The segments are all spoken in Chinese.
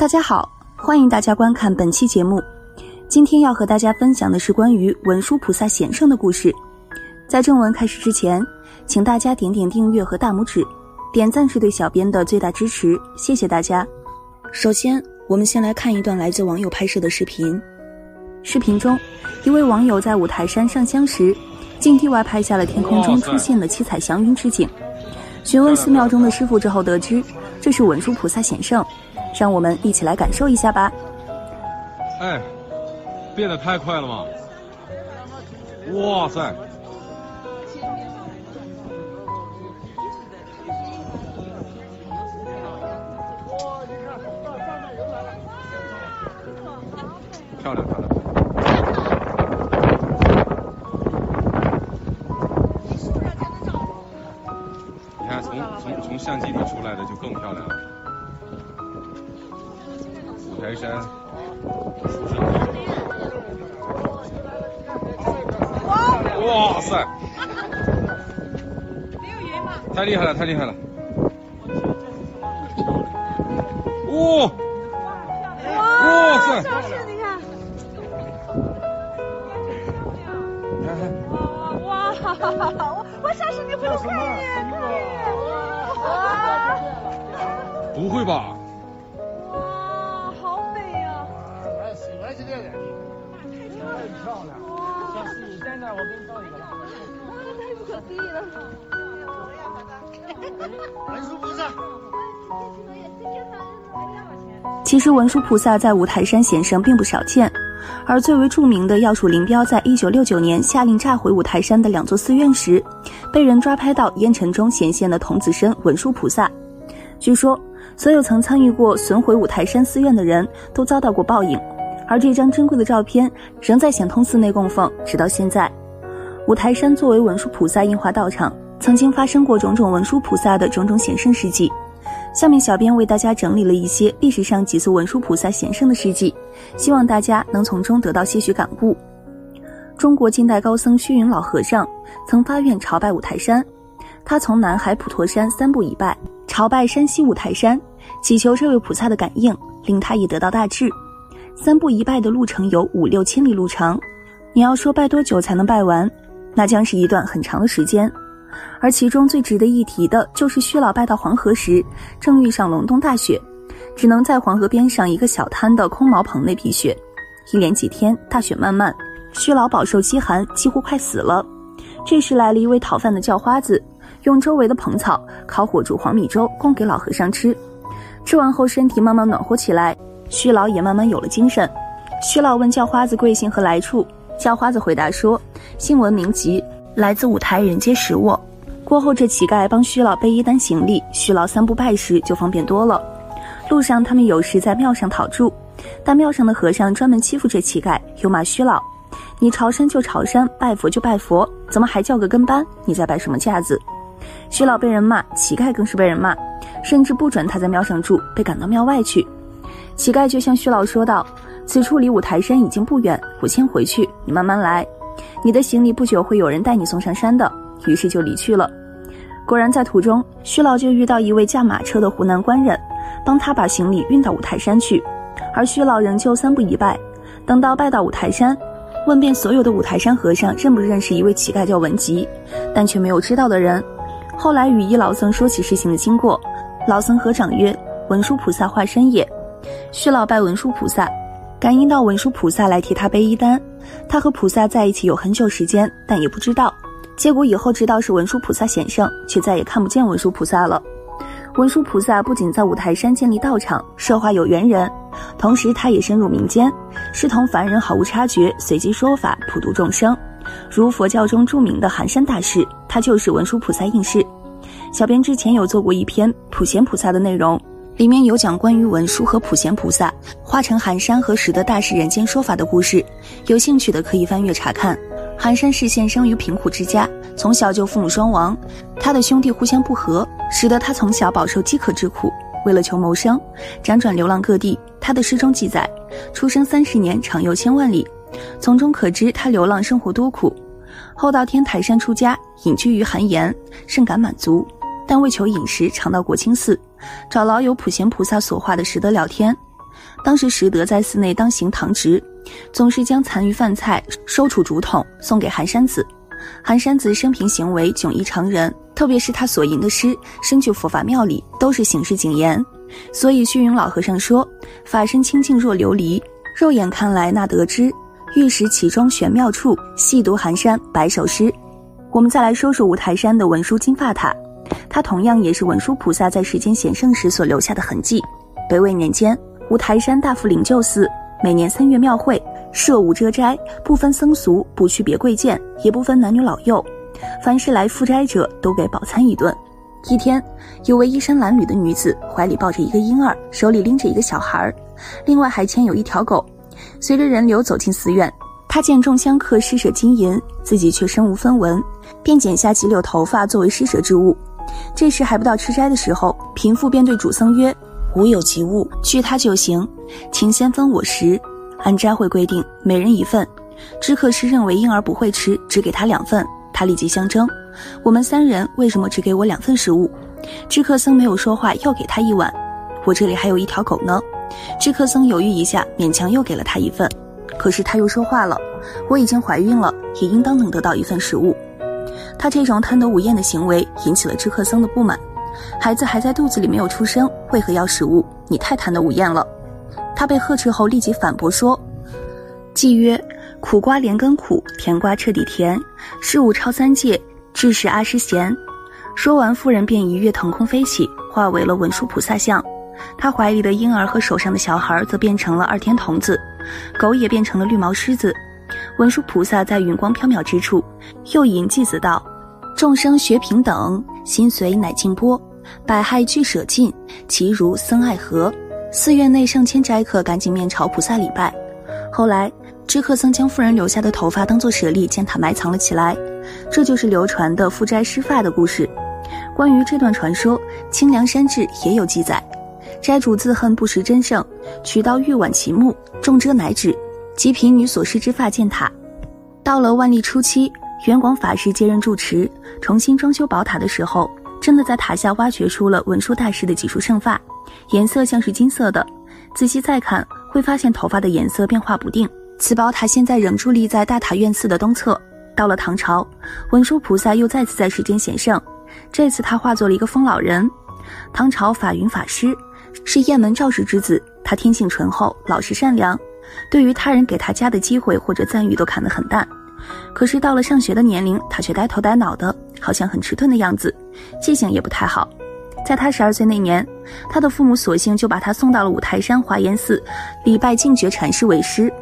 大家好，欢迎大家观看本期节目。今天要和大家分享的是关于文殊菩萨显圣的故事。在正文开始之前，请大家点点订阅和大拇指，点赞是对小编的最大支持，谢谢大家。首先，我们先来看一段来自网友拍摄的视频。视频中，一位网友在五台山上香时，近地外拍下了天空中出现的七彩祥云之景。询问寺庙中的师傅之后，得知这是文殊菩萨显圣。让我们一起来感受一下吧。哎，变得太快了吗？哇塞！漂亮漂亮！你看，从从从相机里出来的就更漂亮了。台山，哇塞！太厉害了，太厉害了！哇！哇塞！哇哈哈哈！我我上去你不用看你，哇不会吧？太漂亮了。像是你现在，我给你照一个。哇，太不可思议了！文殊菩萨。其实文殊菩萨在五台山显圣并不少见，而最为著名的要数林彪在一九六九年下令炸毁五台山的两座寺院时，被人抓拍到烟尘中显现的童子身文殊菩萨。据说，所有曾参与过损毁五台山寺院的人都遭到过报应，而这张珍贵的照片仍在显通寺内供奉，直到现在。五台山作为文殊菩萨应化道场，曾经发生过种种文殊菩萨的种种显圣事迹。下面小编为大家整理了一些历史上几次文殊菩萨显圣的事迹，希望大家能从中得到些许感悟。中国近代高僧虚云老和尚曾发愿朝拜五台山，他从南海普陀山三步一拜，朝拜山西五台山，祈求这位菩萨的感应，令他也得到大智。三步一拜的路程有五六千里路长，你要说拜多久才能拜完，那将是一段很长的时间。而其中最值得一提的就是虚老拜到黄河时，正遇上隆冬大雪，只能在黄河边上一个小摊的空茅棚内避雪。一连几天大雪漫漫，虚老饱受饥寒，几乎快死了。这时来了一位讨饭的叫花子，用周围的蓬草烤火煮黄米粥供给老和尚吃。吃完后身体慢慢暖和起来，虚老也慢慢有了精神。虚老问叫花子贵姓和来处，叫花子回答说：“姓文名吉。”来自五台人皆识我。过后，这乞丐帮虚老背一担行李，虚老三步拜时就方便多了。路上，他们有时在庙上讨住，但庙上的和尚专门欺负这乞丐，又骂虚老：“你朝山就朝山，拜佛就拜佛，怎么还叫个跟班？你在摆什么架子？”虚老被人骂，乞丐更是被人骂，甚至不准他在庙上住，被赶到庙外去。乞丐就向虚老说道：“此处离五台山已经不远，我先回去，你慢慢来。”你的行李不久会有人带你送上山的，于是就离去了。果然在途中，虚老就遇到一位驾马车的湖南官人，帮他把行李运到五台山去。而虚老仍旧三步一拜，等到拜到五台山，问遍所有的五台山和尚认不认识一位乞丐叫文吉，但却没有知道的人。后来与一老僧说起事情的经过，老僧合掌曰：“文殊菩萨化身也。”虚老拜文殊菩萨。感应到文殊菩萨来替他背衣单，他和菩萨在一起有很久时间，但也不知道。结果以后知道是文殊菩萨显圣，却再也看不见文殊菩萨了。文殊菩萨不仅在五台山建立道场，设化有缘人，同时他也深入民间，是同凡人毫无差觉，随机说法，普度众生。如佛教中著名的寒山大师，他就是文殊菩萨应试。小编之前有做过一篇普贤菩萨的内容。里面有讲关于文殊和普贤菩萨化成寒山和使得大士人间说法的故事，有兴趣的可以翻阅查看。寒山是现生于贫苦之家，从小就父母双亡，他的兄弟互相不和，使得他从小饱受饥渴之苦。为了求谋生，辗转流浪各地。他的诗中记载，出生三十年，长游千万里，从中可知他流浪生活多苦。后到天台山出家，隐居于寒岩，甚感满足。但为求饮食，常到国清寺，找老友普贤菩萨所画的石德聊天。当时石德在寺内当行堂职，总是将残余饭菜收储竹筒送给寒山子。寒山子生平行为迥异常人，特别是他所吟的诗，深具佛法妙理，都是行事谨严。所以虚云老和尚说：“法身清净若琉璃，肉眼看来那得知。欲识其中玄妙处，细读寒山百首诗。”我们再来说说五台山的文殊金发塔，它同样也是文殊菩萨在世间显圣时所留下的痕迹。北魏年间，五台山大福灵鹫寺每年三月庙会。设五遮斋，不分僧俗，不区别贵贱，也不分男女老幼，凡是来赴斋者都给饱餐一顿。一天，有位衣衫褴褛的女子，怀里抱着一个婴儿，手里拎着一个小孩儿，另外还牵有一条狗。随着人流走进寺院，她见众香客施舍金银，自己却身无分文，便剪下几绺头发作为施舍之物。这时还不到吃斋的时候，贫妇便对主僧曰：“无有及物，据他就行，请先分我食。”按斋会规定，每人一份。知客师认为婴儿不会吃，只给他两份。他立即相争：“我们三人为什么只给我两份食物？”知客僧没有说话，又给他一碗。我这里还有一条狗呢。知客僧犹豫一下，勉强又给了他一份。可是他又说话了：“我已经怀孕了，也应当能得到一份食物。”他这种贪得无厌的行为引起了知客僧的不满。孩子还在肚子里没有出生，为何要食物？你太贪得无厌了。他被呵斥后，立即反驳说：“既曰苦瓜连根苦，甜瓜彻底甜，事物超三界，致使阿诗贤。”说完，妇人便一跃腾空飞起，化为了文殊菩萨像。他怀里的婴儿和手上的小孩则变成了二天童子，狗也变成了绿毛狮子。文殊菩萨在云光缥缈之处，又引偈子道：“众生学平等，心随乃静波，百害俱舍尽，其如僧爱何？”寺院内上千斋客赶紧面朝菩萨礼拜。后来，知客僧将夫人留下的头发当作舍利，将它埋藏了起来。这就是流传的富斋施发的故事。关于这段传说，《清凉山志》也有记载：斋主自恨不识真圣，取刀欲挽其目，重遮乃止，即贫女所施之发建塔。到了万历初期，圆广法师接任住持，重新装修宝塔的时候，真的在塔下挖掘出了文殊大师的几束圣发。颜色像是金色的，仔细再看会发现头发的颜色变化不定。此宝塔现在仍伫立在大塔院寺的东侧。到了唐朝，文殊菩萨又再次在世间显圣，这次他化作了一个疯老人。唐朝法云法师是雁门赵氏之子，他天性醇厚，老实善良，对于他人给他加的机会或者赞誉都看得很淡。可是到了上学的年龄，他却呆头呆脑的，好像很迟钝的样子，记性也不太好。在他十二岁那年，他的父母索性就把他送到了五台山华严寺，礼拜净觉禅师为师。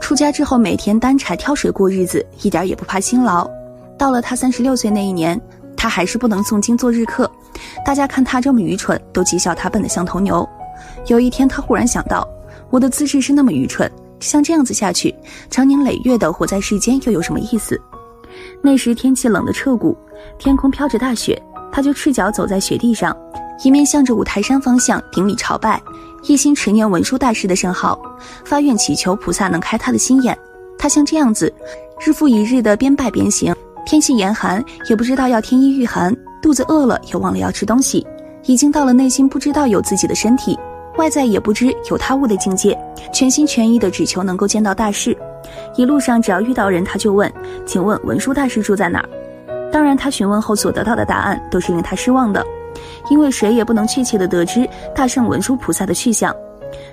出家之后，每天担柴挑水过日子，一点也不怕辛劳。到了他三十六岁那一年，他还是不能诵经做日课。大家看他这么愚蠢，都讥笑他笨得像头牛。有一天，他忽然想到，我的资质是那么愚蠢，像这样子下去，长年累月的活在世间又有什么意思？那时天气冷得彻骨，天空飘着大雪。他就赤脚走在雪地上，一面向着五台山方向顶礼朝拜，一心持念文殊大师的圣号，发愿祈求菩萨能开他的心眼。他像这样子，日复一日的边拜边行，天气严寒也不知道要添衣御寒，肚子饿了也忘了要吃东西，已经到了内心不知道有自己的身体，外在也不知有他物的境界，全心全意的只求能够见到大士。一路上只要遇到人，他就问：“请问文殊大师住在哪儿？”当然，他询问后所得到的答案都是令他失望的，因为谁也不能确切的得知大圣文殊菩萨的去向。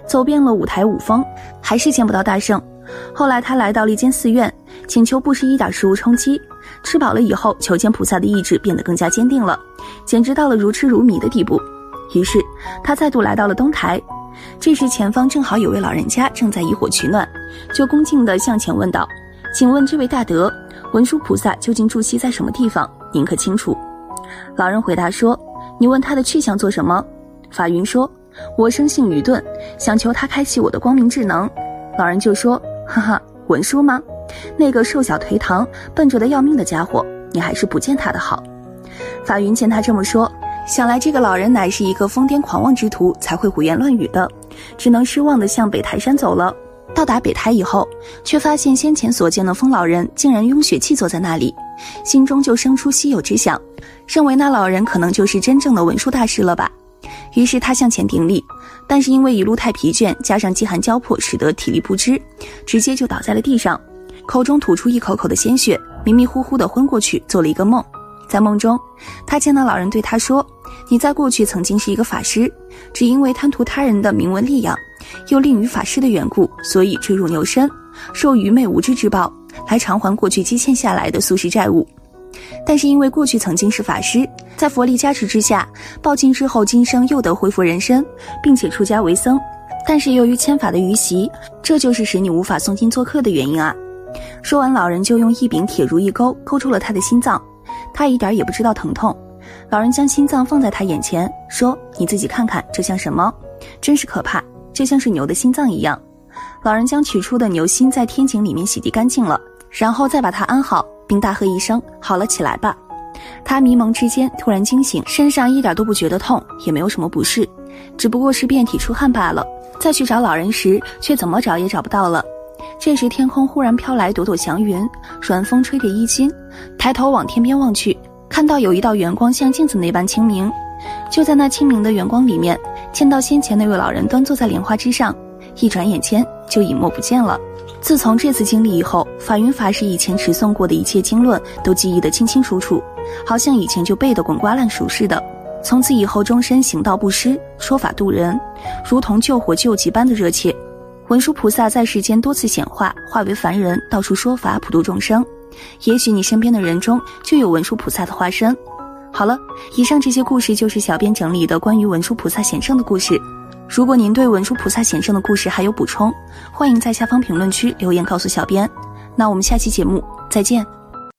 走遍了五台五峰，还是见不到大圣。后来他来到了一间寺院，请求布施一点食物充饥。吃饱了以后，求见菩萨的意志变得更加坚定了，简直到了如痴如迷的地步。于是他再度来到了东台，这时前方正好有位老人家正在以火取暖，就恭敬地向前问道：“请问这位大德？”文殊菩萨究竟住息在什么地方？您可清楚？老人回答说：“你问他的去向做什么？”法云说：“我生性愚钝，想求他开启我的光明智能。”老人就说：“哈哈，文殊吗？那个瘦小颓唐、笨拙的要命的家伙，你还是不见他的好。”法云见他这么说，想来这个老人乃是一个疯癫狂妄之徒，才会胡言乱语的，只能失望地向北台山走了。到达北台以后，却发现先前所见的疯老人竟然拥血气坐在那里，心中就生出稀有之想，认为那老人可能就是真正的文殊大师了吧。于是他向前顶礼，但是因为一路太疲倦，加上饥寒交迫，使得体力不支，直接就倒在了地上，口中吐出一口口的鲜血，迷迷糊糊的昏过去，做了一个梦。在梦中，他见到老人对他说：“你在过去曾经是一个法师，只因为贪图他人的名闻利养，又吝于法师的缘故，所以坠入牛身，受愚昧无知之报，来偿还过去积欠下来的俗世债务。但是因为过去曾经是法师。”在佛力加持之下，报尽之后，今生又得恢复人身，并且出家为僧。但是由于签法的余习，这就是使你无法诵经做客的原因啊！说完，老人就用一柄铁如意钩勾住了他的心脏，他一点也不知道疼痛。老人将心脏放在他眼前，说：“你自己看看，这像什么？真是可怕，就像是牛的心脏一样。”老人将取出的牛心在天井里面洗涤干净了，然后再把它安好，并大喝一声：“好了，起来吧。”他迷蒙之间突然惊醒，身上一点都不觉得痛，也没有什么不适，只不过是遍体出汗罢了。再去找老人时，却怎么找也找不到了。这时天空忽然飘来朵朵祥云，软风吹着衣襟，抬头往天边望去，看到有一道圆光像镜子那般清明。就在那清明的圆光里面，见到先前那位老人端坐在莲花之上，一转眼间就隐没不见了。自从这次经历以后，法云法师以前持诵过的一切经论都记忆得清清楚楚。好像以前就背得滚瓜烂熟似的，从此以后终身行道布施，说法度人，如同救火救急般的热切。文殊菩萨在世间多次显化，化为凡人，到处说法普度众生。也许你身边的人中就有文殊菩萨的化身。好了，以上这些故事就是小编整理的关于文殊菩萨显圣的故事。如果您对文殊菩萨显圣的故事还有补充，欢迎在下方评论区留言告诉小编。那我们下期节目再见。